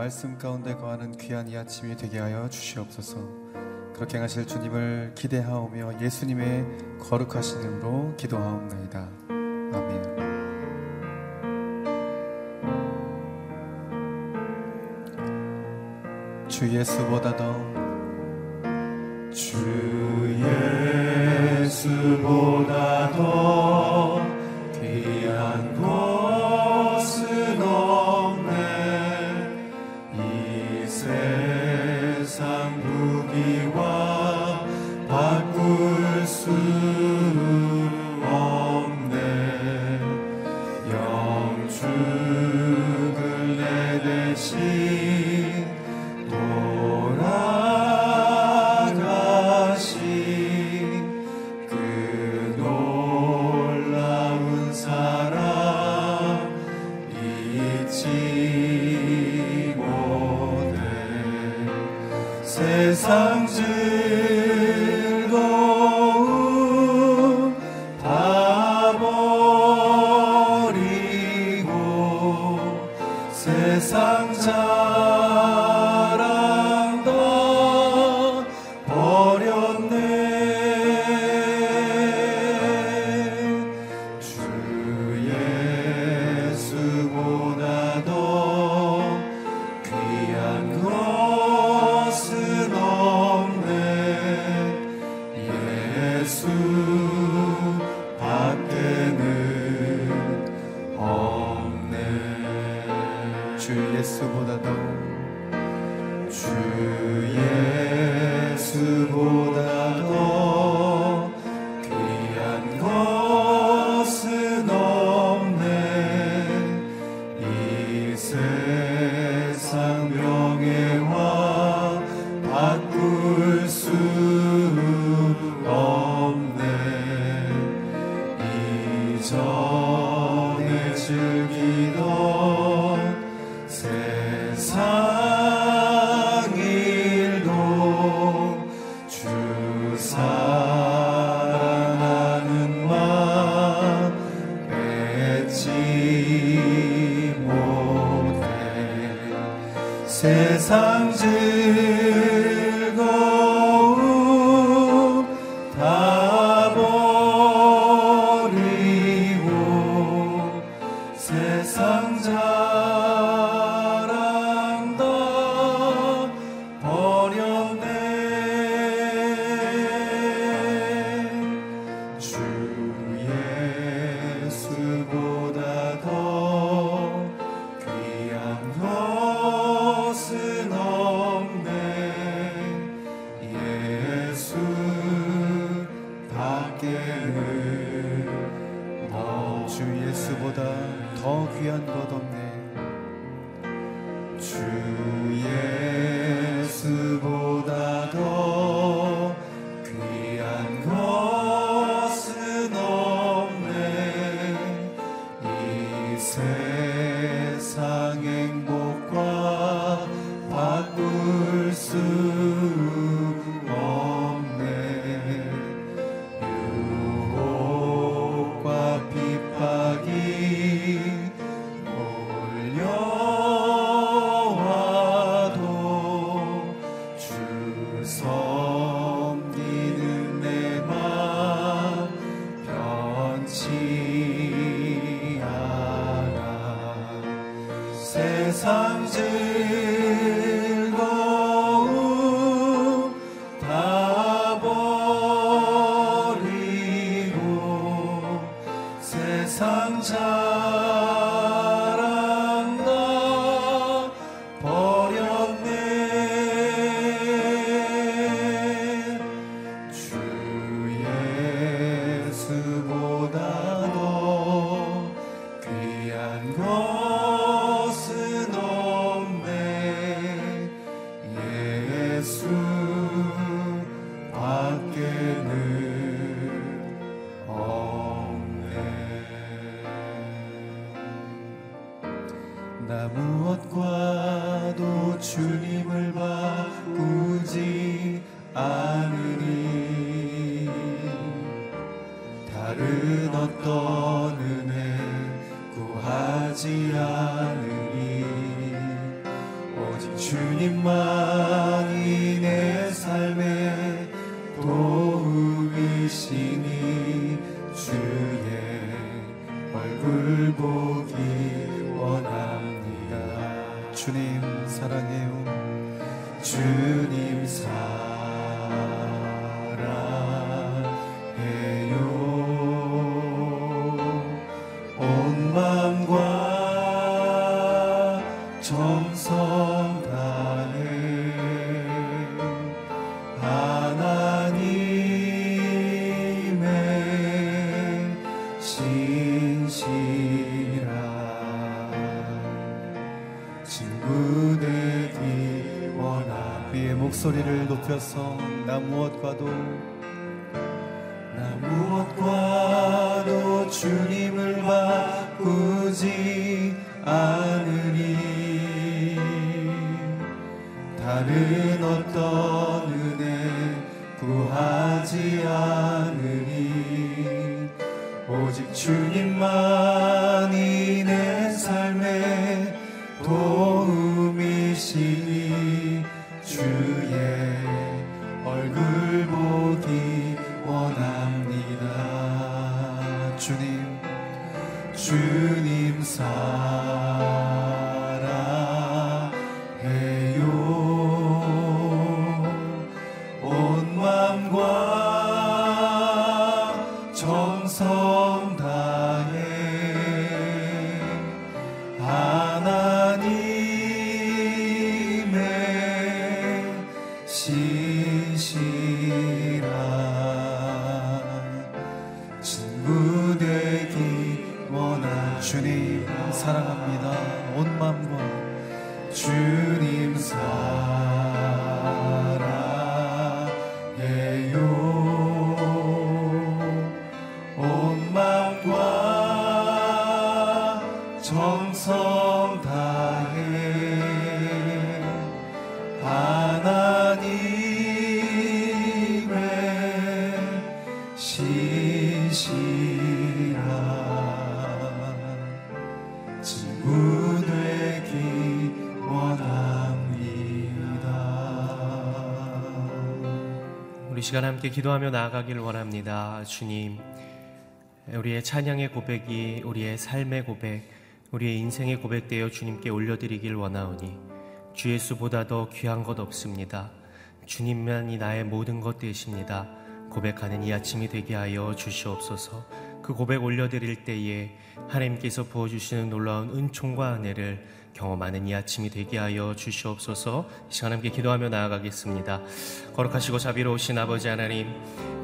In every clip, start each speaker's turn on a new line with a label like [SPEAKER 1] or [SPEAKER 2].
[SPEAKER 1] 말씀 가운데 거하는 귀한 이 아침이 되게 하여 주시옵소서. 그렇게 하실 주님을 기대하오며 예수님의 거룩하신 이름으로 기도하옵나이다. 아멘. 주 예수보다 더주
[SPEAKER 2] 예수보다 알지 못해 세상 제 see. 주의 얼굴 보기 원합니다.
[SPEAKER 1] 주님 사랑해요.
[SPEAKER 2] 주님 사랑
[SPEAKER 3] 함께 기도하며 나아가기를 원합니다. 주님, 우리의 찬양의 고백이 우리의 삶의 고백, 우리의 인생의 고백되어 주님께 올려드리길 원하오니 주 예수보다 더 귀한 것 없습니다. 주님만이 나의 모든 것 되십니다. 고백하는 이 아침이 되게 하여 주시옵소서. 그 고백 올려드릴 때에 하나님께서 부어주시는 놀라운 은총과 은혜를 경험하는 이 아침이 되게 하여 주시옵소서. 이 시간 함께 기도하며 나아가겠습니다. 거룩하시고 자비로우신 아버지 하나님,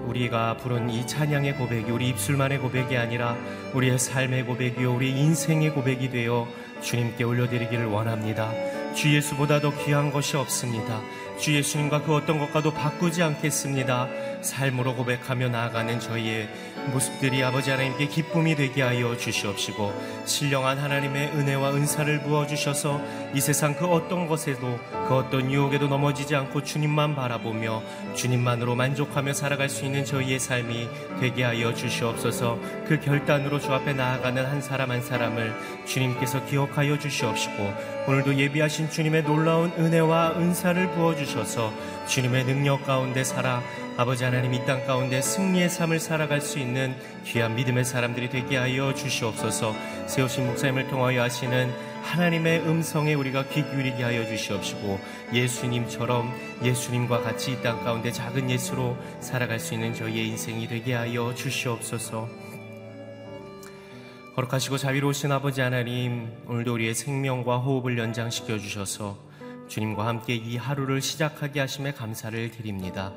[SPEAKER 3] 우리가 부른 이 찬양의 고백이 우리 입술만의 고백이 아니라 우리의 삶의 고백이요 우리 인생의 고백이 되어 주님께 올려드리기를 원합니다. 주 예수보다 더 귀한 것이 없습니다. 주 예수님과 그 어떤 것과도 바꾸지 않겠습니다. 삶으로 고백하며 나아가는 저희의 모습들이 아버지 하나님께 기쁨이 되게 하여 주시옵시고 신령한 하나님의 은혜와 은사를 부어 주셔서 이 세상 그 어떤 것에도 그 어떤 유혹에도 넘어지지 않고 주님만 바라보며 주님만으로 만족하며 살아갈 수 있는 저희의 삶이 되게 하여 주시옵소서. 그 결단으로 주 앞에 나아가는 한 사람 한 사람을 주님께서 기억하여 주시옵시고 오늘도 예비하신 주님의 놀라운 은혜와 은사를 부어 주셔서 주님의 능력 가운데 살아 아버지 하나님 이 땅 가운데 승리의 삶을 살아갈 수 있는 귀한 믿음의 사람들이 되게 하여 주시옵소서 세우신 목사님을 통하여 하시는 하나님의 음성에 우리가 귀 기울이게 하여 주시옵시고 예수님처럼 예수님과 같이 이 땅 가운데 작은 예수로 살아갈 수 있는 저희의 인생이 되게 하여 주시옵소서 거룩하시고 자비로우신 아버지 하나님 오늘도 우리의 생명과 호흡을 연장시켜 주셔서 주님과 함께 이 하루를 시작하게 하심에 감사를 드립니다.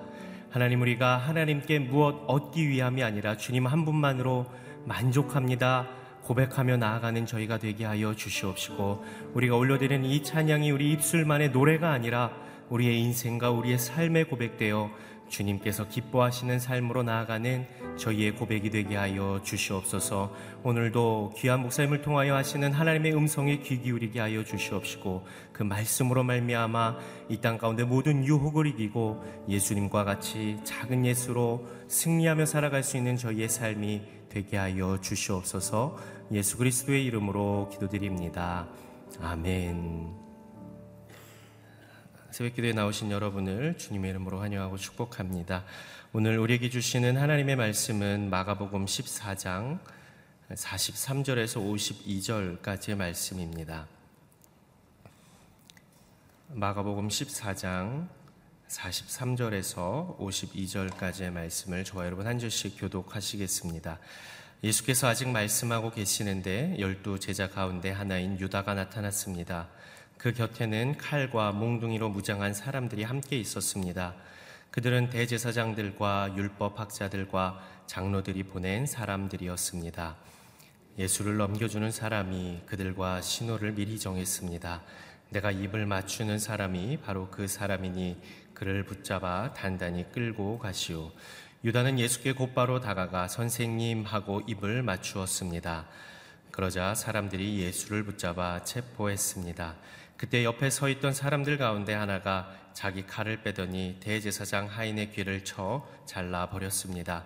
[SPEAKER 3] 하나님 우리가 하나님께 무엇 얻기 위함이 아니라 주님 한 분만으로 만족합니다. 고백하며 나아가는 저희가 되게 하여 주시옵시고 우리가 올려드리는 이 찬양이 우리 입술만의 노래가 아니라 우리의 인생과 우리의 삶의 고백되어 주님께서 기뻐하시는 삶으로 나아가는 저희의 고백이 되게 하여 주시옵소서. 오늘도 귀한 목사님을 통하여 하시는 하나님의 음성에 귀 기울이게 하여 주시옵시고 그 말씀으로 말미암아 이 땅 가운데 모든 유혹을 이기고 예수님과 같이 작은 예수로 승리하며 살아갈 수 있는 저희의 삶이 되게 하여 주시옵소서. 예수 그리스도의 이름으로 기도드립니다. 아멘. 새벽 기도에 나오신 여러분을 주님의 이름으로 환영하고 축복합니다. 오늘 우리에게 주시는 하나님의 말씀은 마가복음 14장 43절에서 52절까지의 말씀입니다. 마가복음 14장 43절에서 52절까지의 말씀을 저와 여러분 한 절씩 교독하시겠습니다. 예수께서 아직 말씀하고 계시는데 열두 제자 가운데 하나인 유다가 나타났습니다. 그 곁에는 칼과 몽둥이로 무장한 사람들이 함께 있었습니다. 그들은 대제사장들과 율법학자들과 장로들이 보낸 사람들이었습니다. 예수를 넘겨주는 사람이 그들과 신호를 미리 정했습니다. 내가 입을 맞추는 사람이 바로 그 사람이니 그를 붙잡아 단단히 끌고 가시오. 유다는 예수께 곧바로 다가가 선생님 하고 입을 맞추었습니다. 그러자 사람들이 예수를 붙잡아 체포했습니다. 그때 옆에 서 있던 사람들 가운데 하나가 자기 칼을 빼더니 대제사장 하인의 귀를 쳐 잘라 버렸습니다.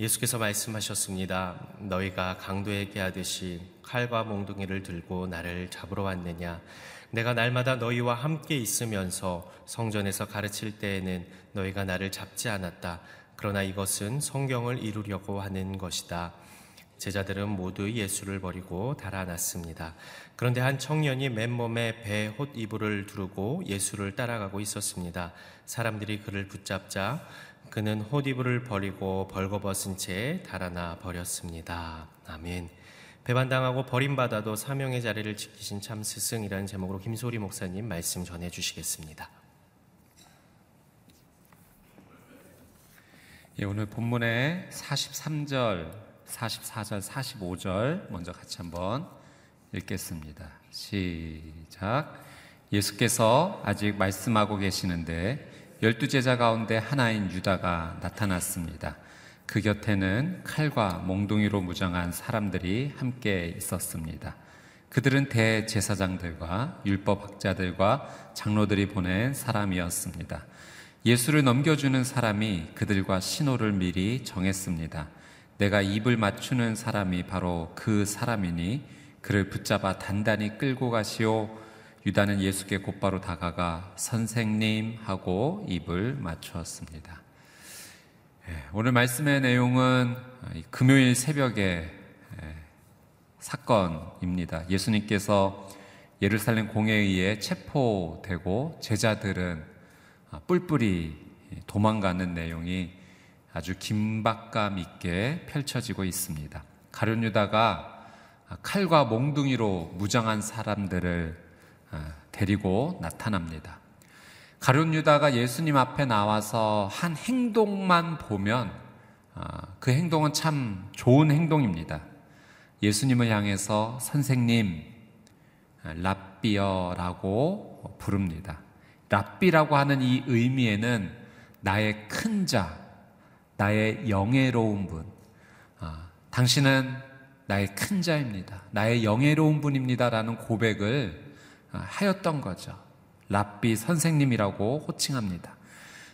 [SPEAKER 3] 예수께서 말씀하셨습니다. 너희가 강도에게 하듯이 칼과 몽둥이를 들고 나를 잡으러 왔느냐? 내가 날마다 너희와 함께 있으면서 성전에서 가르칠 때에는 너희가 나를 잡지 않았다. 그러나 이것은 성경을 이루려고 하는 것이다. 제자들은 모두 예수를 버리고 달아났습니다. 그런데 한 청년이 맨몸에 배 홑이불을 두르고 예수를 따라가고 있었습니다. 사람들이 그를 붙잡자 그는 홑이불을 버리고 벌거벗은 채 달아나 버렸습니다. 아멘. 배반당하고 버림받아도 사명의 자리를 지키신 참 스승이라는 제목으로 김소리 목사님 말씀 전해 주시겠습니다.
[SPEAKER 4] 예, 오늘 본문의 43절 44절, 45절 먼저 같이 한번 읽겠습니다. 시작. 예수께서 아직 말씀하고 계시는데 열두 제자 가운데 하나인 유다가 나타났습니다. 그 곁에는 칼과 몽둥이로 무장한 사람들이 함께 있었습니다. 그들은 대제사장들과 율법학자들과 장로들이 보낸 사람이었습니다. 예수를 넘겨주는 사람이 그들과 신호를 미리 정했습니다. 내가 입을 맞추는 사람이 바로 그 사람이니 그를 붙잡아 단단히 끌고 가시오. 유다는 예수께 곧바로 다가가 선생님 하고 입을 맞추었습니다. 예, 오늘 말씀의 내용은 금요일 새벽의 예, 사건입니다. 예수님께서 예루살렘 공에 의해 체포되고 제자들은 뿔뿔이 도망가는 내용이 아주 긴박감 있게 펼쳐지고 있습니다. 가룟 유다가 칼과 몽둥이로 무장한 사람들을 아, 데리고 나타납니다. 가룟 유다가 예수님 앞에 나와서 한 행동만 보면 아, 그 행동은 참 좋은 행동입니다. 예수님을 향해서 선생님, 아, 랍비어라고 부릅니다. 랍비라고 하는 이 의미에는 나의 큰 자, 나의 영예로운 분. 아, 당신은 나의 큰 자입니다. 나의 영예로운 분입니다라는 고백을 아, 하였던 거죠. 랍비 선생님이라고 호칭합니다.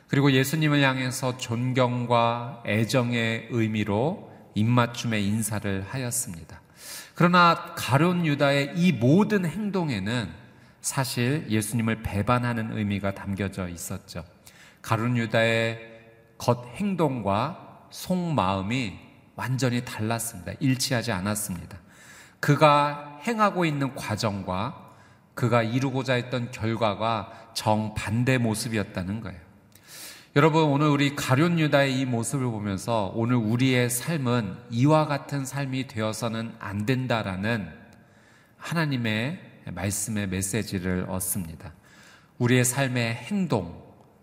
[SPEAKER 4] 그리고 예수님을 향해서 존경과 애정의 의미로 입맞춤의 인사를 하였습니다. 그러나 가룟 유다의 이 모든 행동에는 사실 예수님을 배반하는 의미가 담겨져 있었죠. 가룟 유다의 겉 행동과 속 마음이 완전히 달랐습니다. 일치하지 않았습니다. 그가 행하고 있는 과정과 그가 이루고자 했던 결과가 정반대 모습이었다는 거예요. 여러분, 오늘 우리 가룟 유다의 이 모습을 보면서 오늘 우리의 삶은 이와 같은 삶이 되어서는 안 된다라는 하나님의 말씀의 메시지를 얻습니다. 우리의 삶의 행동,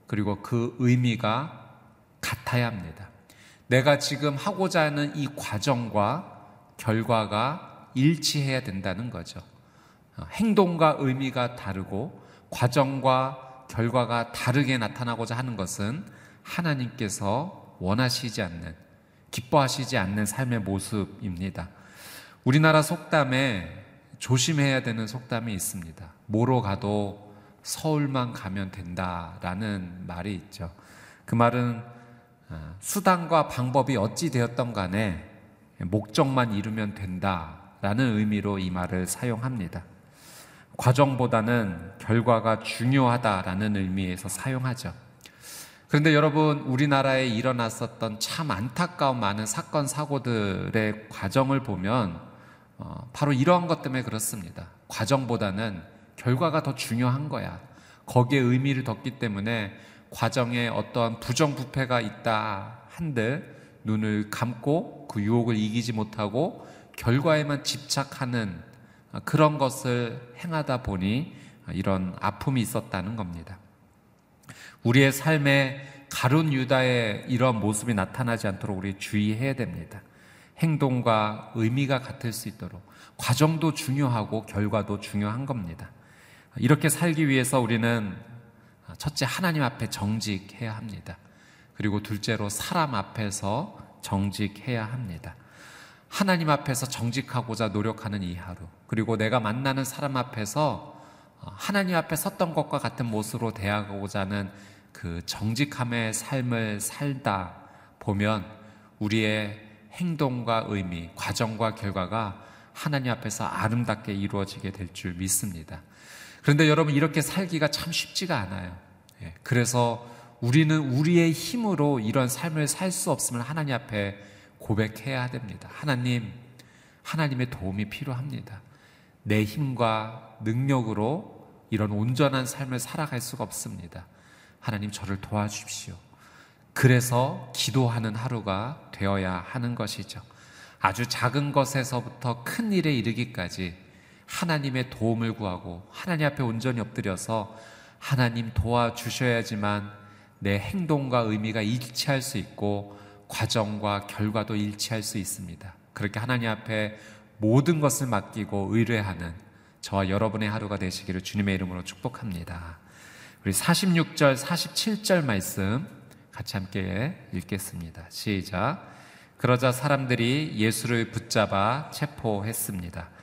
[SPEAKER 4] 그리고 그 의미가 같아야 합니다. 내가 지금 하고자 하는 이 과정과 결과가 일치해야 된다는 거죠. 어, 행동과 의미가 다르고 과정과 결과가 다르게 나타나고자 하는 것은 하나님께서 원하시지 않는, 기뻐하시지 않는 삶의 모습입니다. 우리나라 속담에 조심해야 되는 속담이 있습니다. 뭐로 가도 서울만 가면 된다라는 말이 있죠. 그 말은 어, 수단과 방법이 어찌 되었던 간에 목적만 이루면 된다라는 의미로 이 말을 사용합니다. 과정보다는 결과가 중요하다라는 의미에서 사용하죠. 그런데 여러분, 우리나라에 일어났었던 참 안타까운 많은 사건, 사고들의 과정을 보면 어, 바로 이러한 것 때문에 그렇습니다. 과정보다는 결과가 더 중요한 거야. 거기에 의미를 뒀기 때문에 과정에 어떠한 부정부패가 있다 한들 눈을 감고 그 유혹을 이기지 못하고 결과에만 집착하는 그런 것을 행하다 보니 이런 아픔이 있었다는 겁니다. 우리의 삶에 가룟 유다의 이런 모습이 나타나지 않도록 우리 주의해야 됩니다. 행동과 의미가 같을 수 있도록 과정도 중요하고 결과도 중요한 겁니다. 이렇게 살기 위해서 우리는 첫째 하나님 앞에 정직해야 합니다. 그리고 둘째로 사람 앞에서 정직해야 합니다. 하나님 앞에서 정직하고자 노력하는 이 하루, 그리고 내가 만나는 사람 앞에서 하나님 앞에 섰던 것과 같은 모습으로 대하고자 하는 그 정직함의 삶을 살다 보면 우리의 행동과 의미, 과정과 결과가 하나님 앞에서 아름답게 이루어지게 될 줄 믿습니다. 그런데 여러분 이렇게 살기가 참 쉽지가 않아요. 예, 그래서 우리는 우리의 힘으로 이런 삶을 살 수 없음을 하나님 앞에 고백해야 됩니다. 하나님, 하나님의 도움이 필요합니다. 내 힘과 능력으로 이런 온전한 삶을 살아갈 수가 없습니다. 하나님 저를 도와주십시오. 그래서 기도하는 하루가 되어야 하는 것이죠. 아주 작은 것에서부터 큰 일에 이르기까지 하나님의 도움을 구하고 하나님 앞에 온전히 엎드려서 하나님 도와주셔야지만 내 행동과 의미가 일치할 수 있고 과정과 결과도 일치할 수 있습니다. 그렇게 하나님 앞에 모든 것을 맡기고 의뢰하는 저와 여러분의 하루가 되시기를 주님의 이름으로 축복합니다. 우리 46절, 47절 말씀 같이 함께 읽겠습니다. 시작. 그러자 사람들이 예수를 붙잡아 체포했습니다.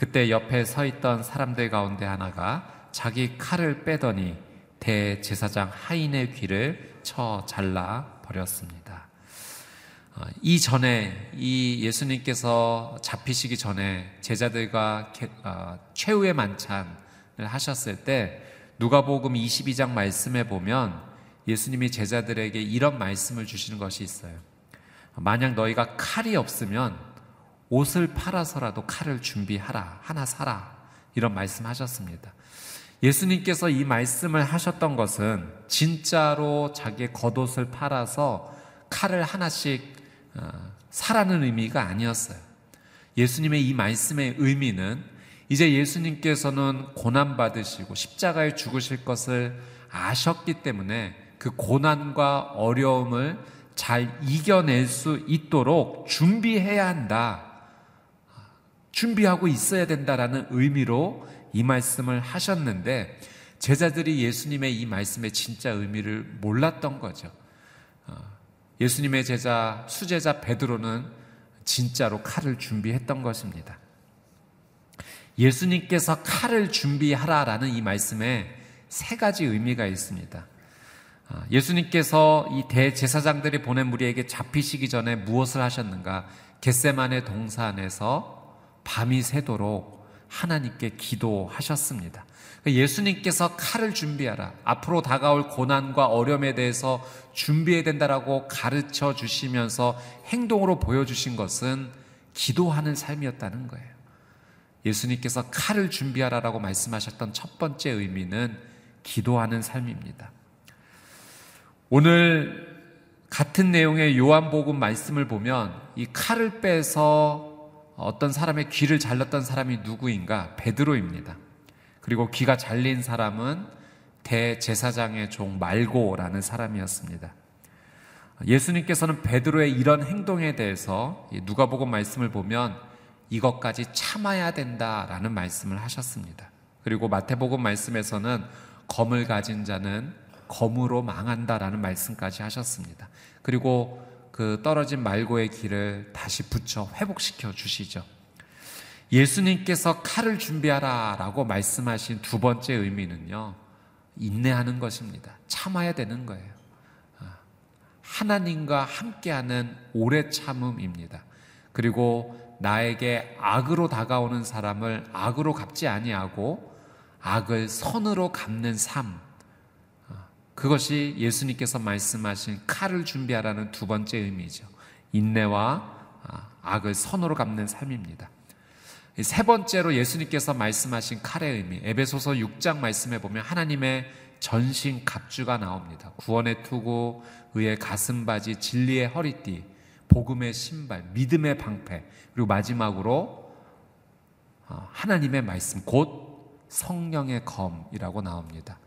[SPEAKER 4] 그때 옆에 서 있던 사람들 가운데 하나가 자기 칼을 빼더니 대제사장 하인의 귀를 쳐 잘라 버렸습니다. 어, 이 전에 이 예수님께서 잡히시기 전에 제자들과 어, 최후의 만찬을 하셨을 때 누가복음 22장 말씀에 보면 예수님이 제자들에게 이런 말씀을 주시는 것이 있어요. 만약 너희가 칼이 없으면 옷을 팔아서라도 칼을 준비하라. 하나 사라. 이런 말씀 하셨습니다. 예수님께서 이 말씀을 하셨던 것은 진짜로 자기의 겉옷을 팔아서 칼을 하나씩 어, 사라는 의미가 아니었어요. 예수님의 이 말씀의 의미는 이제 예수님께서는 고난받으시고 십자가에 죽으실 것을 아셨기 때문에 그 고난과 어려움을 잘 이겨낼 수 있도록 준비해야 한다. 준비하고 있어야 된다라는 의미로 이 말씀을 하셨는데 제자들이 예수님의 이 말씀의 진짜 의미를 몰랐던 거죠. 어, 예수님의 제자 수제자 베드로는 진짜로 칼을 준비했던 것입니다. 예수님께서 칼을 준비하라라는 이 말씀에 세 가지 의미가 있습니다. 어, 예수님께서 이 대제사장들이 보낸 무리에게 잡히시기 전에 무엇을 하셨는가? 겟세만의 동산에서 밤이 새도록 하나님께 기도하셨습니다. 그러니까 예수님께서 칼을 준비하라. 앞으로 다가올 고난과 어려움에 대해서 준비해야 된다라고 가르쳐 주시면서 행동으로 보여주신 것은 기도하는 삶이었다는 거예요. 예수님께서 칼을 준비하라라고 말씀하셨던 첫 번째 의미는 기도하는 삶입니다. 오늘 같은 내용의 요한복음 말씀을 보면 이 칼을 빼서 어떤 사람의 귀를 잘랐던 사람이 누구인가? 베드로입니다. 그리고 귀가 잘린 사람은 대제사장의 종 말고라는 사람이었습니다. 예수님께서는 베드로의 이런 행동에 대해서 누가복음 말씀을 보면 이것까지 참아야 된다라는 말씀을 하셨습니다. 그리고 마태복음 말씀에서는 검을 가진 자는 검으로 망한다라는 말씀까지 하셨습니다. 그리고 그 떨어진 말고의 길을 다시 붙여 회복시켜 주시죠. 예수님께서 칼을 준비하라 라고 말씀하신 두 번째 의미는요, 인내하는 것입니다. 참아야 되는 거예요. 아, 하나님과 함께하는 오래 참음입니다. 그리고 나에게 악으로 다가오는 사람을 악으로 갚지 아니하고 악을 선으로 갚는 삶. 어, 그것이 예수님께서 말씀하신 칼을 준비하라는 두 번째 의미죠. 인내와 아, 악을 선으로 갚는 삶입니다. 세 번째로 예수님께서 말씀하신 칼의 의미, 에베소서 6장 말씀해 보면 하나님의 전신 갑주가 나옵니다. 구원의 투구, 의의 가슴바지, 진리의 허리띠, 복음의 신발, 믿음의 방패, 그리고 마지막으로 어, 하나님의 말씀, 곧 성령의 검이라고 나옵니다.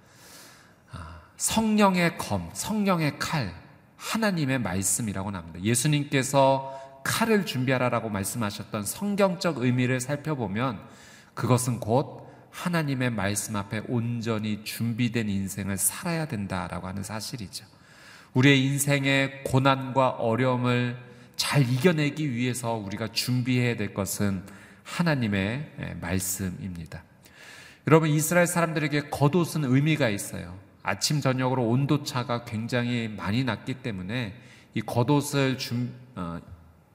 [SPEAKER 4] 아, 성령의 검, 성령의 칼, 하나님의 말씀이라고 나옵니다. 예수님께서 칼을 준비하라라고 말씀하셨던 성경적 의미를 살펴보면 그것은 곧 하나님의 말씀 앞에 온전히 준비된 인생을 살아야 된다라고 하는 사실이죠. 우리의 인생의 고난과 어려움을 잘 이겨내기 위해서 우리가 준비해야 될 것은 하나님의 예, 말씀입니다. 여러분, 이스라엘 사람들에게 겉옷은 의미가 있어요. 아침, 저녁으로 온도 차가 굉장히 많이 났기 때문에 이 겉옷을 준, 어,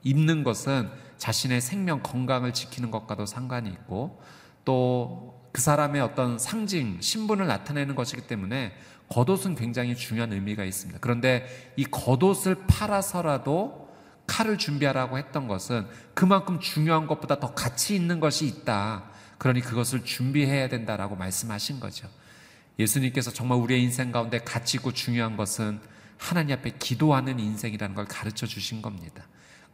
[SPEAKER 4] 입는 것은 자신의 생명 건강을 지키는 것과도 상관이 있고 또 그 사람의 어떤 상징, 신분을 나타내는 것이기 때문에 겉옷은 굉장히 중요한 의미가 있습니다. 그런데 이 겉옷을 팔아서라도 칼을 준비하라고 했던 것은 그만큼 중요한 것보다 더 가치 있는 것이 있다. 그러니 그것을 준비해야 된다라고 말씀하신 거죠. 예수님께서 정말 우리의 인생 가운데 가치 있고 중요한 것은 하나님 앞에 기도하는 인생이라는 걸 가르쳐 주신 겁니다.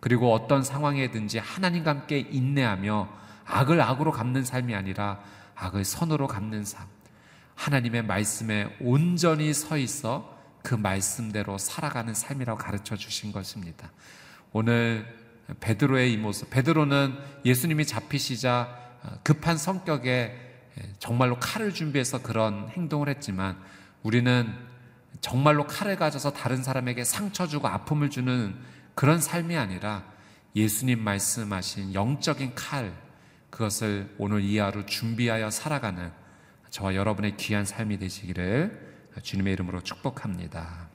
[SPEAKER 4] 그리고 어떤 상황에든지 하나님과 함께 인내하며 악을 악으로 갚는 삶이 아니라 악을 선으로 갚는 삶. 하나님의 말씀에 온전히 서 있어 그 말씀대로 살아가는 삶이라고 가르쳐 주신 것입니다. 오늘 베드로의 이 모습, 베드로는 예수님이 잡히시자 급한 성격에 정말로 칼을 준비해서 그런 행동을 했지만 우리는 정말로 칼을 가져서 다른 사람에게 상처 주고 아픔을 주는 그런 삶이 아니라 예수님 말씀하신 영적인 칼, 그것을 오늘 이 하루 준비하여 살아가는 저와 여러분의 귀한 삶이 되시기를 주님의 이름으로 축복합니다.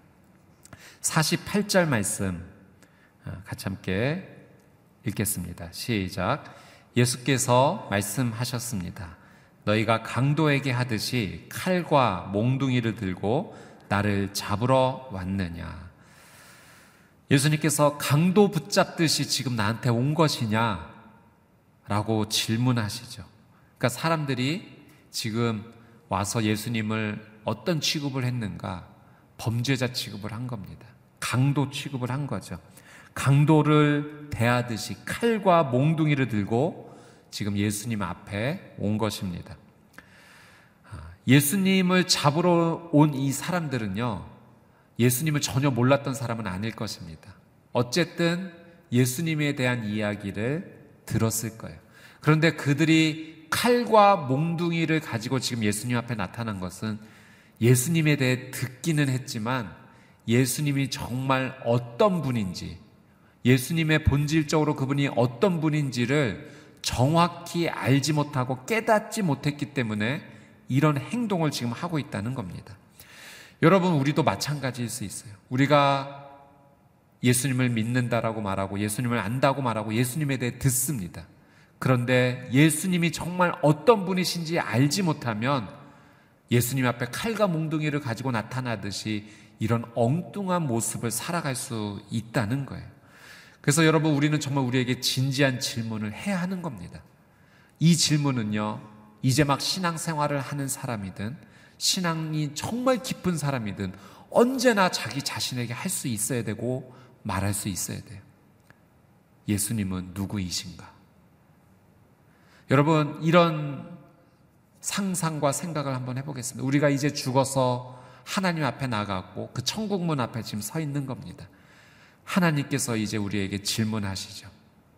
[SPEAKER 4] 48절 말씀 어, 같이 함께 읽겠습니다. 시작. 예수께서 말씀하셨습니다. 너희가 강도에게 하듯이 칼과 몽둥이를 들고 나를 잡으러 왔느냐? 예수님께서 강도 붙잡듯이 지금 나한테 온 것이냐? 라고 질문하시죠. 그러니까 사람들이 지금 와서 예수님을 어떤 취급을 했는가? 범죄자 취급을 한 겁니다. 강도 취급을 한 거죠. 강도를 대하듯이 칼과 몽둥이를 들고 지금 예수님 앞에 온 것입니다. 아, 예수님을 잡으러 온 이 사람들은요, 예수님을 전혀 몰랐던 사람은 아닐 것입니다. 어쨌든 예수님에 대한 이야기를 들었을 거예요. 그런데 그들이 칼과 몽둥이를 가지고 지금 예수님 앞에 나타난 것은 예수님에 대해 듣기는 했지만 예수님이 정말 어떤 분인지 예수님의 본질적으로 그분이 어떤 분인지를 정확히 알지 못하고 깨닫지 못했기 때문에 이런 행동을 지금 하고 있다는 겁니다. 여러분, 우리도 마찬가지일 수 있어요. 우리가 예수님을 믿는다라고 말하고 예수님을 안다고 말하고 예수님에 대해 듣습니다. 그런데 예수님이 정말 어떤 분이신지 알지 못하면 예수님 앞에 칼과 몽둥이를 가지고 나타나듯이 이런 엉뚱한 모습을 살아갈 수 있다는 거예요. 그래서 여러분 우리는 정말 우리에게 진지한 질문을 해야 하는 겁니다. 이 질문은요, 이제 막 신앙생활을 하는 사람이든 신앙이 정말 깊은 사람이든 언제나 자기 자신에게 할 수 있어야 되고 말할 수 있어야 돼요. 예수님은 누구이신가? 여러분, 이런 상상과 생각을 한번 해보겠습니다. 우리가 이제 죽어서 하나님 앞에 나갔고 그 천국문 앞에 지금 서 있는 겁니다. 하나님께서 이제 우리에게 질문하시죠.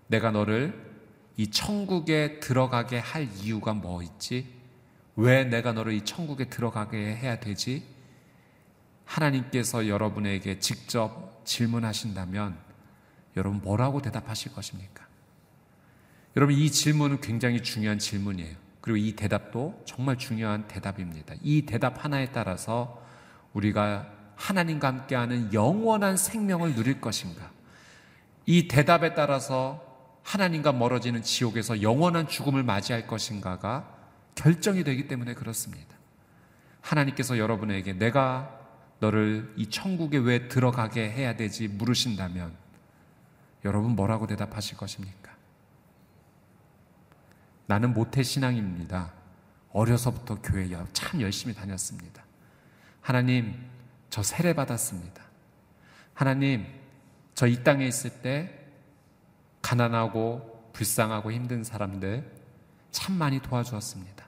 [SPEAKER 4] 내가 너를 이 천국에 들어가게 할 이유가 뭐 있지? 왜 내가 너를 이 천국에 들어가게 해야 되지? 하나님께서 여러분에게 직접 질문하신다면 여러분 뭐라고 대답하실 것입니까? 여러분 이 질문은 굉장히 중요한 질문이에요. 그리고 이 대답도 정말 중요한 대답입니다. 이 대답 하나에 따라서 우리가 하나님과 함께하는 영원한 생명을 누릴 것인가? 이 대답에 따라서 하나님과 멀어지는 지옥에서 영원한 죽음을 맞이할 것인가가 결정이 되기 때문에 그렇습니다. 하나님께서 여러분에게 내가 너를 이 천국에 왜 들어가게 해야 되지 물으신다면 여러분 뭐라고 대답하실 것입니까? 나는 모태 신앙입니다. 어려서부터 교회 참 열심히 다녔습니다. 하나님, 저 세례 받았습니다. 하나님, 저 이 땅에 있을 때 가난하고 불쌍하고 힘든 사람들 참 많이 도와주었습니다.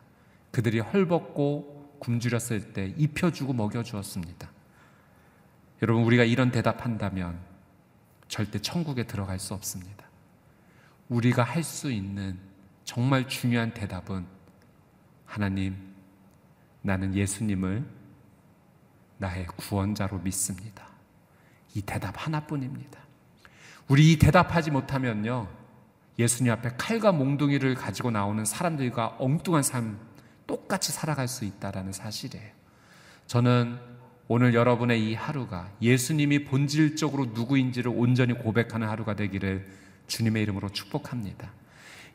[SPEAKER 4] 그들이 헐벗고 굶주렸을 때 입혀주고 먹여주었습니다. 여러분, 우리가 이런 대답한다면 절대 천국에 들어갈 수 없습니다. 우리가 할 수 있는 정말 중요한 대답은 하나님, 나는 예수님을 나의 구원자로 믿습니다. 이 대답 하나뿐입니다. 우리 이 대답하지 못하면요, 예수님 앞에 칼과 몽둥이를 가지고 나오는 사람들과 엉뚱한 삶 똑같이 살아갈 수 있다라는 사실이에요. 저는 오늘 여러분의 이 하루가 예수님이 본질적으로 누구인지를 온전히 고백하는 하루가 되기를 주님의 이름으로 축복합니다.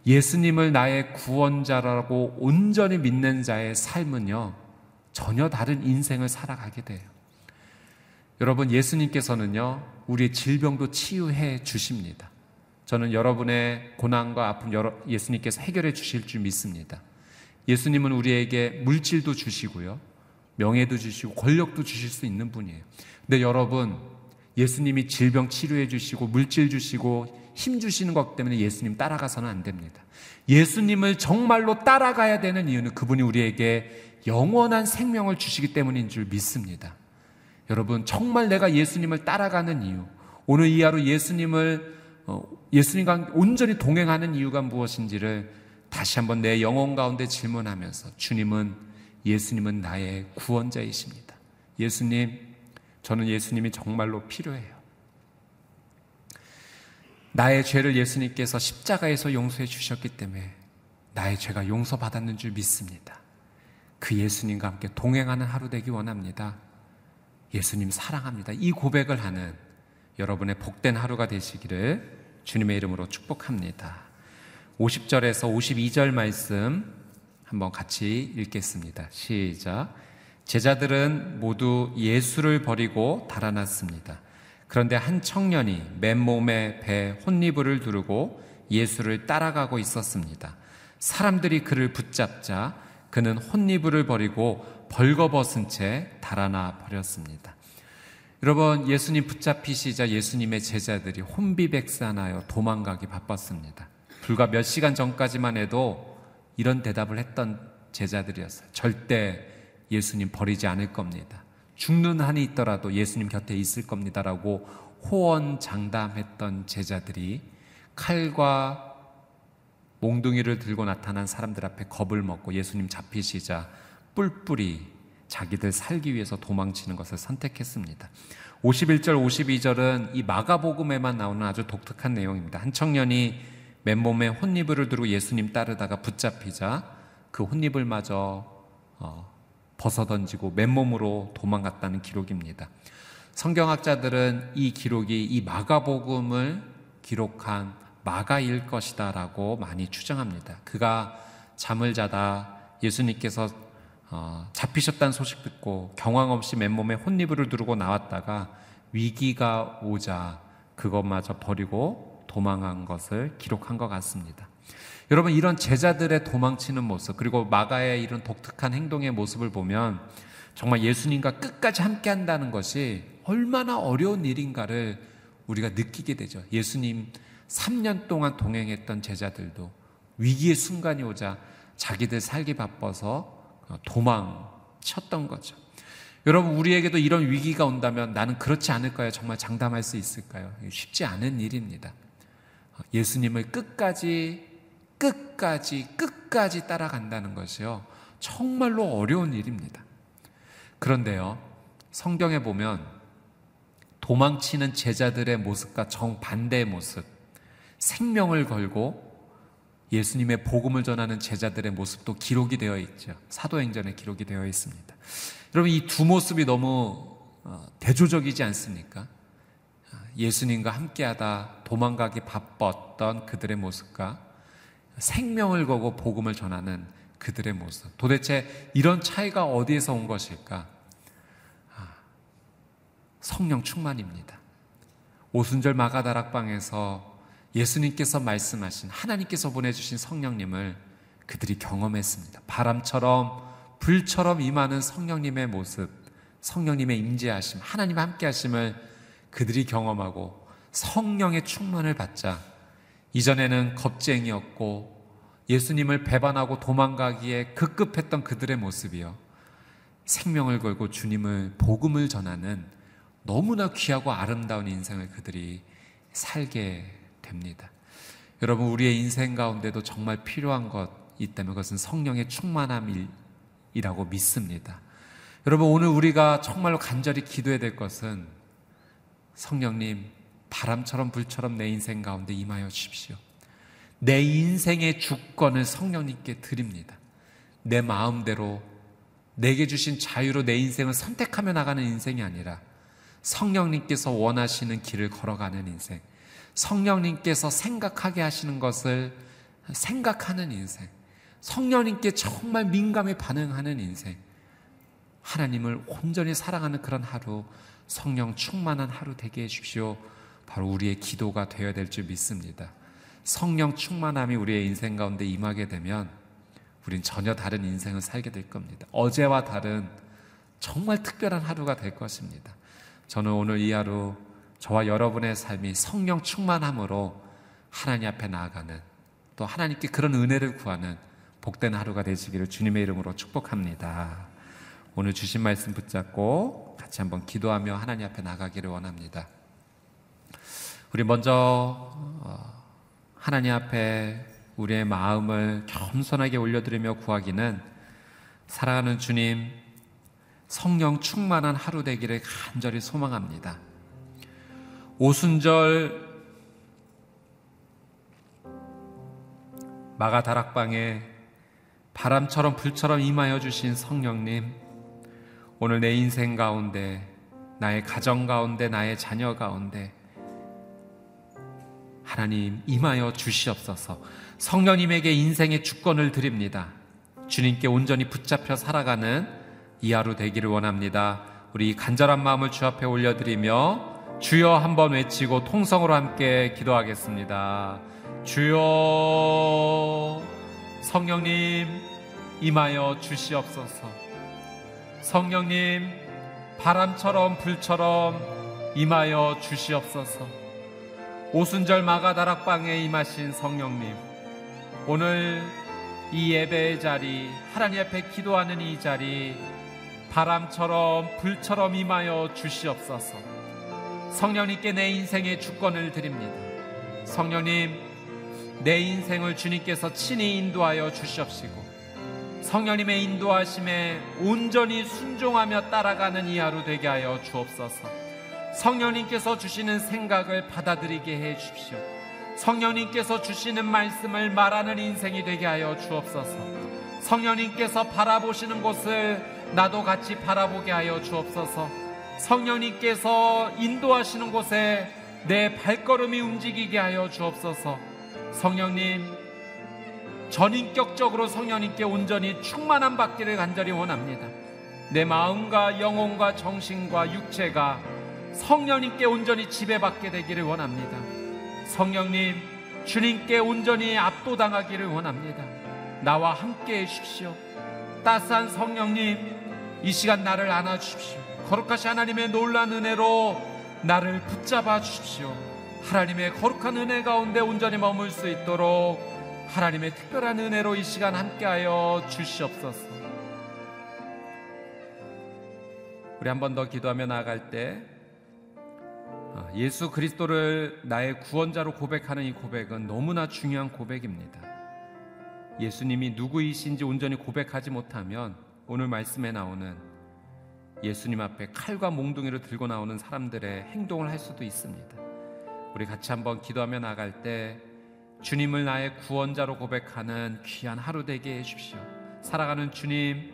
[SPEAKER 4] 예수님을 나의 구원자라고 온전히 믿는 자의 삶은요, 전혀 다른 인생을 살아가게 돼요. 여러분, 예수님께서는요, 우리의 질병도 치유해 주십니다. 저는 여러분의 고난과 아픔 예수님께서 해결해 주실 줄 믿습니다. 예수님은 우리에게 물질도 주시고요. 명예도 주시고 권력도 주실 수 있는 분이에요. 근데 여러분, 예수님이 질병 치료해 주시고 물질 주시고 힘 주시는 것 때문에 예수님 따라가서는 안 됩니다. 예수님을 정말로 따라가야 되는 이유는 그분이 우리에게 영원한 생명을 주시기 때문인 줄 믿습니다. 여러분, 정말 내가 예수님을 따라가는 이유, 오늘 이 하루 예수님을 어, 예수님과 온전히 동행하는 이유가 무엇인지를 다시 한번 내 영혼 가운데 질문하면서 주님은 예수님은 나의 구원자이십니다. 예수님, 저는 예수님이 정말로 필요해요. 나의 죄를 예수님께서 십자가에서 용서해 주셨기 때문에 나의 죄가 용서받았는 줄 믿습니다. 그 예수님과 함께 동행하는 하루 되기 원합니다. 예수님 사랑합니다. 이 고백을 하는 여러분의 복된 하루가 되시기를 주님의 이름으로 축복합니다. 50절에서 52절 말씀 한번 같이 읽겠습니다. 시작. 제자들은 모두 예수를 버리고 달아났습니다. 그런데 한 청년이 맨몸에 배 혼니부를 두르고 예수를 따라가고 있었습니다. 사람들이 그를 붙잡자 그는 혼니부를 버리고 벌거벗은 채 달아나 버렸습니다. 여러분, 예수님 붙잡히시자 예수님의 제자들이 혼비백산하여 도망가기 바빴습니다. 불과 몇 시간 전까지만 해도 이런 대답을 했던 제자들이었어요. 절대 예수님 버리지 않을 겁니다. 죽는 한이 있더라도 예수님 곁에 있을 겁니다라고 호언장담했던 제자들이 칼과 몽둥이를 들고 나타난 사람들 앞에 겁을 먹고 예수님 잡히시자 뿔뿔이 자기들 살기 위해서 도망치는 것을 선택했습니다. 51절, 52절은 이 마가복음에만 나오는 아주 독특한 내용입니다. 한 청년이 맨몸에 혼니부를 두르고 예수님 따르다가 붙잡히자 그 혼니부마저 어, 벗어던지고 맨몸으로 도망갔다는 기록입니다. 성경학자들은 이 기록이 이 마가복음을 기록한 마가일 것이다라고 많이 추정합니다. 그가 잠을 자다 예수님께서 어, 잡히셨다는 소식 듣고 경황 없이 맨몸에 혼니부를 두르고 나왔다가 위기가 오자 그것마저 버리고 도망한 것을 기록한 것 같습니다. 여러분 이런 제자들의 도망치는 모습 그리고 마가의 이런 독특한 행동의 모습을 보면 정말 예수님과 끝까지 함께 한다는 것이 얼마나 어려운 일인가를 우리가 느끼게 되죠. 예수님 3년 동안 동행했던 제자들도 위기의 순간이 오자 자기들 살기 바빠서 도망쳤던 거죠. 여러분, 우리에게도 이런 위기가 온다면 나는 그렇지 않을까요? 정말 장담할 수 있을까요? 쉽지 않은 일입니다. 예수님을 끝까지, 끝까지, 끝까지 따라간다는 것이요. 정말로 어려운 일입니다. 그런데요, 성경에 보면 도망치는 제자들의 모습과 정반대의 모습, 생명을 걸고 예수님의 복음을 전하는 제자들의 모습도 기록이 되어 있죠. 사도행전에 기록이 되어 있습니다. 여러분 이 두 모습이 너무 어, 대조적이지 않습니까? 예수님과 함께하다 도망가기 바빴던 그들의 모습과 생명을 거고 복음을 전하는 그들의 모습. 도대체 이런 차이가 어디에서 온 것일까? 아, 성령 충만입니다. 오순절 마가다락방에서 예수님께서 말씀하신 하나님께서 보내주신 성령님을 그들이 경험했습니다. 바람처럼 불처럼 임하는 성령님의 모습, 성령님의 임재하심, 하나님 함께하심을 그들이 경험하고 성령의 충만을 받자 이전에는 겁쟁이였고 예수님을 배반하고 도망가기에 급급했던 그들의 모습이요. 생명을 걸고 주님을 복음을 전하는 너무나 귀하고 아름다운 인생을 그들이 살게 됩니다. 여러분, 우리의 인생 가운데도 정말 필요한 것 있다면 그것은 성령의 충만함이라고 믿습니다. 여러분, 오늘 우리가 정말로 간절히 기도해야 될 것은 성령님, 바람처럼 불처럼 내 인생 가운데 임하여 주십시오. 내 인생의 주권을 성령님께 드립니다. 내 마음대로 내게 주신 자유로 내 인생을 선택하며 나가는 인생이 아니라 성령님께서 원하시는 길을 걸어가는 인생. 성령님께서 생각하게 하시는 것을 생각하는 인생. 성령님께 정말 민감히 반응하는 인생. 하나님을 온전히 사랑하는 그런 하루, 성령 충만한 하루 되게 해주십시오. 바로 우리의 기도가 되어야 될 줄 믿습니다. 성령 충만함이 우리의 인생 가운데 임하게 되면 우린 전혀 다른 인생을 살게 될 겁니다. 어제와 다른 정말 특별한 하루가 될 것입니다. 저는 오늘 이 하루 저와 여러분의 삶이 성령 충만함으로 하나님 앞에 나아가는 또 하나님께 그런 은혜를 구하는 복된 하루가 되시기를 주님의 이름으로 축복합니다. 오늘 주신 말씀 붙잡고 같이 한번 기도하며 하나님 앞에 나가기를 원합니다. 우리 먼저 어, 하나님 앞에 우리의 마음을 겸손하게 올려드리며 구하기는 사랑하는 주님 성령 충만한 하루 되기를 간절히 소망합니다. 오순절 마가 다락방에 바람처럼 불처럼 임하여 주신 성령님, 오늘 내 인생 가운데, 나의 가정 가운데, 나의 자녀 가운데, 하나님 임하여 주시옵소서 성령님에게 인생의 주권을 드립니다. 주님께 온전히 붙잡혀 살아가는 이 하루 되기를 원합니다. 우리 간절한 마음을 주 앞에 올려드리며 주여 한번 외치고 통성으로 함께 기도하겠습니다. 주여 성령님 임하여 주시옵소서. 성령님 바람처럼 불처럼 임하여 주시옵소서. 오순절 마가 다락방에 임하신 성령님 오늘 이 예배의 자리 하나님 앞에 기도하는 이 자리 바람처럼 불처럼 임하여 주시옵소서. 성령님께 내 인생의 주권을 드립니다. 성령님, 내 인생을 주님께서 친히 인도하여 주시옵시고, 성령님의 인도하심에 온전히 순종하며 따라가는 이 하루 되게 하여 주옵소서. 성령님께서 주시는 생각을 받아들이게 해 주십시오. 성령님께서 주시는 말씀을 말하는 인생이 되게 하여 주옵소서. 성령님께서 바라보시는 곳을 나도 같이 바라보게 하여 주옵소서. 성령님께서 인도하시는 곳에 내 발걸음이 움직이게 하여 주옵소서. 성령님, 전인격적으로 성령님께 온전히 충만함 받기를 간절히 원합니다. 내 마음과 영혼과 정신과 육체가 성령님께 온전히 지배받게 되기를 원합니다. 성령님, 주님께 온전히 압도당하기를 원합니다. 나와 함께 해주십시오. 따스한 성령님, 이 시간 나를 안아주십시오. 거룩하신 하나님의 놀란 은혜로 나를 붙잡아 주십시오. 하나님의 거룩한 은혜 가운데 온전히 머물 수 있도록 하나님의 특별한 은혜로 이 시간 함께하여 주시옵소서. 우리 한 번 더 기도하며 나아갈 때 어, 예수 그리스도를 나의 구원자로 고백하는 이 고백은 너무나 중요한 고백입니다. 예수님이 누구이신지 온전히 고백하지 못하면 오늘 말씀에 나오는 예수님 앞에 칼과 몽둥이를 들고 나오는 사람들의 행동을 할 수도 있습니다. 우리 같이 한번 기도하며 나갈 때 주님을 나의 구원자로 고백하는 귀한 하루 되게 해 주십시오. 살아가는 주님,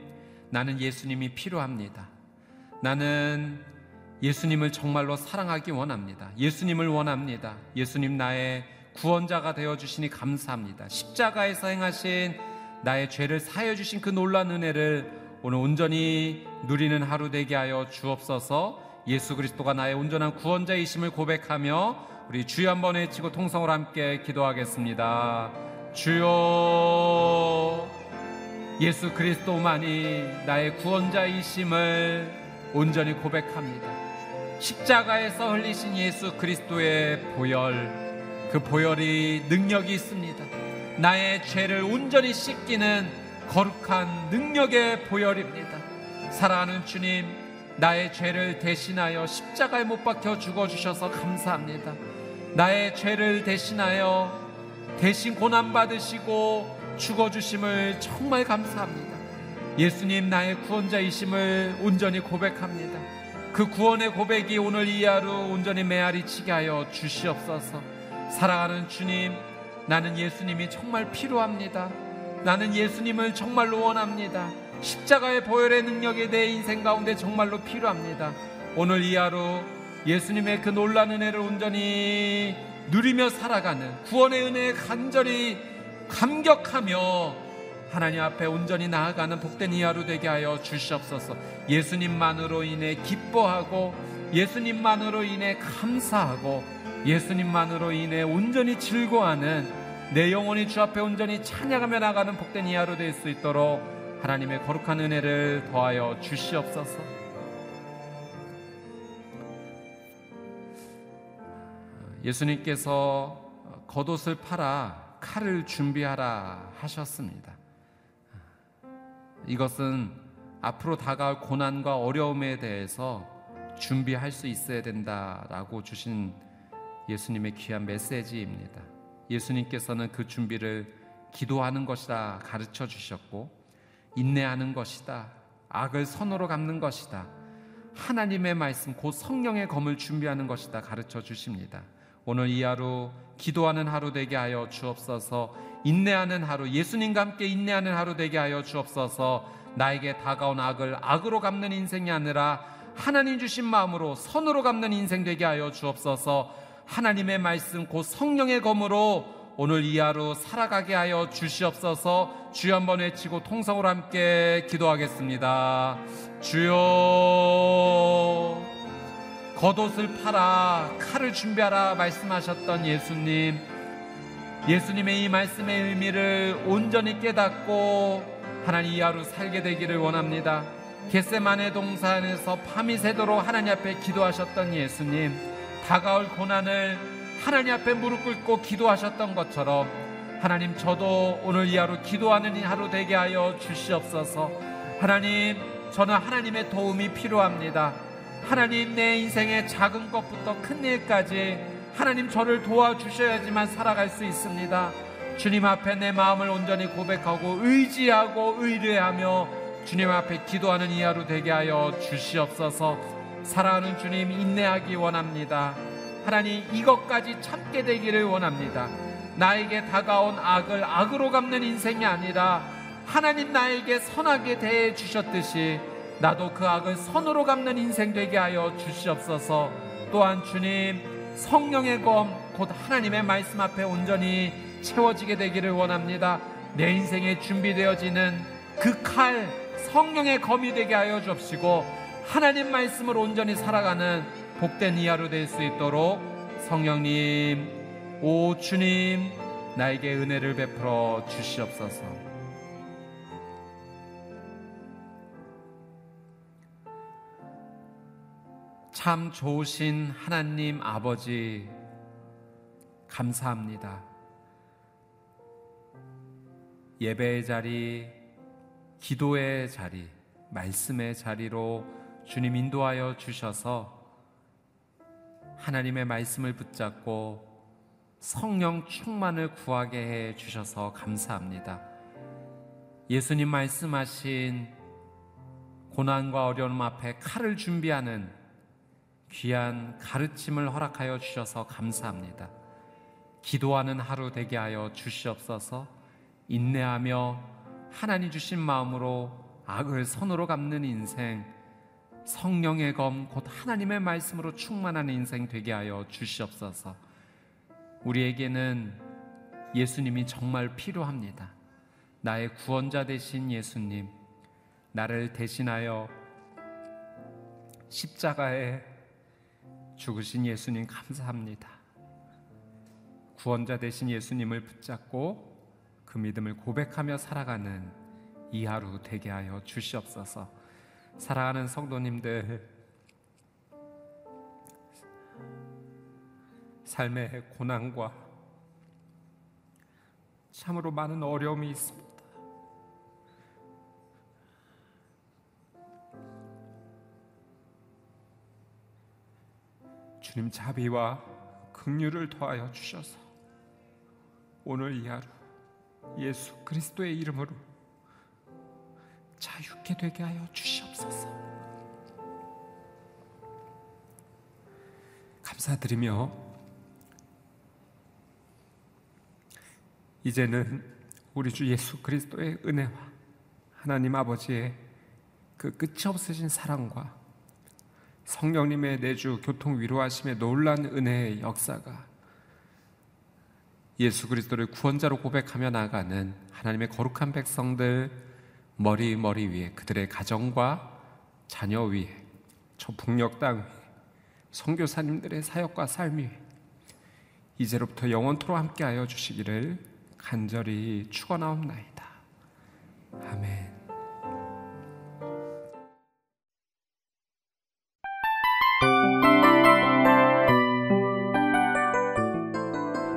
[SPEAKER 4] 나는 예수님이 필요합니다. 나는 예수님을 정말로 사랑하기 원합니다. 예수님을 원합니다. 예수님 나의 구원자가 되어 주시니 감사합니다. 십자가에서 행하신 나의 죄를 사여 주신 그 놀란 은혜를 오늘 온전히 누리는 하루 되게 하여 주옵소서. 예수 그리스도가 나의 온전한 구원자이심을 고백하며 우리 주여 한번 외치고 통성으로 함께 기도하겠습니다. 주여 예수 그리스도만이 나의 구원자이심을 온전히 고백합니다. 십자가에서 흘리신 예수 그리스도의 보혈, 그 보혈이 능력이 있습니다. 나의 죄를 온전히 씻기는 거룩한 능력의 보혈입니다. 사랑하는 주님, 나의 죄를 대신하여 십자가에 못 박혀 죽어주셔서 감사합니다. 나의 죄를 대신하여 대신 고난받으시고 죽어주심을 정말 감사합니다. 예수님 나의 구원자이심을 온전히 고백합니다. 그 구원의 고백이 오늘 이 하루 온전히 메아리 치게 하여 주시옵소서. 사랑하는 주님, 나는 예수님이 정말 필요합니다. 나는 예수님을 정말로 원합니다. 십자가의 보혈의 능력이 내 인생 가운데 정말로 필요합니다. 오늘 이 하루 예수님의 그 놀란 은혜를 온전히 누리며 살아가는 구원의 은혜에 간절히 감격하며 하나님 앞에 온전히 나아가는 복된 이 하루 되게 하여 주시옵소서. 예수님만으로 인해 기뻐하고 예수님만으로 인해 감사하고 예수님만으로 인해 온전히 즐거워하는 내 영혼이 주 앞에 온전히 찬양하며 나가는 복된 이 하루 될 수 있도록 하나님의 거룩한 은혜를 더하여 주시옵소서. 예수님께서 겉옷을 팔아 칼을 준비하라 하셨습니다. 이것은 앞으로 다가올 고난과 어려움에 대해서 준비할 수 있어야 된다라고 주신 예수님의 귀한 메시지입니다. 예수님께서는 그 준비를 기도하는 것이다 가르쳐 주셨고 인내하는 것이다. 악을 선으로 갚는 것이다. 하나님의 말씀 곧 성령의 검을 준비하는 것이다 가르쳐 주십니다. 오늘 이 하루 기도하는 하루 되게 하여 주옵소서. 인내하는 하루 예수님과 함께 인내하는 하루 되게 하여 주옵소서. 나에게 다가온 악을 악으로 갚는 인생이 아니라 하나님 주신 마음으로 선으로 갚는 인생 되게 하여 주옵소서. 하나님의 말씀 곧 성령의 검으로 오늘 이 하루 살아가게 하여 주시옵소서 주여 한번 외치고 통성으로 함께 기도하겠습니다. 주여 겉옷을 팔아 칼을 준비하라 말씀하셨던 예수님 예수님의 이 말씀의 의미를 온전히 깨닫고 하나님 이 하루 살게 되기를 원합니다. 겟세만의 동산에서 밤이 새도록 하나님 앞에 기도하셨던 예수님 다가올 고난을 하나님 앞에 무릎 꿇고 기도하셨던 것처럼 하나님 저도 오늘 이 하루 기도하는 이 하루 되게 하여 주시옵소서 하나님 저는 하나님의 도움이 필요합니다 하나님 내 인생의 작은 것부터 큰 일까지 하나님 저를 도와주셔야지만 살아갈 수 있습니다 주님 앞에 내 마음을 온전히 고백하고 의지하고 의뢰하며 주님 앞에 기도하는 이 하루 되게 하여 주시옵소서 사랑하는 주님 인내하기 원합니다 하나님 이것까지 참게 되기를 원합니다. 나에게 다가온 악을 악으로 갚는 인생이 아니라 하나님 나에게 선하게 대해 주셨듯이 나도 그 악을 선으로 갚는 인생 되게 하여 주시옵소서. 또한 주님 성령의 검 곧 하나님의 말씀 앞에 온전히 채워지게 되기를 원합니다. 내 인생에 준비되어지는 그 칼 성령의 검이 되게 하여 주옵시고 하나님 말씀을 온전히 살아가는 복된 이 하루 될수 있도록 성령님, 오 주님, 나에게 은혜를 베풀어 주시옵소서. 참 좋으신 하나님 아버지, 감사합니다. 예배의 자리, 기도의 자리, 말씀의 자리로 주님 인도하여 주셔서 하나님의 말씀을 붙잡고 성령 충만을 구하게 해 주셔서 감사합니다. 예수님 말씀하신 고난과 어려움 앞에 칼을 준비하는 귀한 가르침을 허락하여 주셔서 감사합니다. 기도하는 하루 되게 하여 주시옵소서 인내하며 하나님 주신 마음으로 악을 선으로 갚는 인생 성령의 검, 곧 하나님의 말씀으로 충만한 인생 되게 하여 주시옵소서. 우리에게는 예수님이 정말 필요합니다. 나의 구원자 되신 예수님, 나를 대신하여 십자가에 죽으신 예수님 감사합니다. 구원자 되신 예수님을 붙잡고 그 믿음을 고백하며 살아가는 이 하루 되게 하여 주시옵소서. 사랑하는 성도님들, 삶의 고난과 참으로 많은 어려움이 있습니다. 주님 자비와 긍휼을 더하여 주셔서 오늘 이 하루 예수 그리스도의 이름으로 자유케 되게 하여 주시옵소서. 감사드리며 이제는 우리 주 예수 그리스도의 은혜와 하나님 아버지의 그 끝이 없으신 사랑과 성령님의 내주 교통 위로하심의 놀란 은혜의 역사가 예수 그리스도를 구원자로 고백하며 나아가는 하나님의 거룩한 백성들 머리 머리 위에 그들의 가정과 자녀 위에 저 북녘 땅 위에 선교사님들의 사역과 삶 위에 이제로부터 영원토록 함께하여 주시기를 간절히 축원하옵나이다.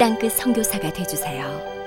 [SPEAKER 5] 땅끝 선교사가 되주세요.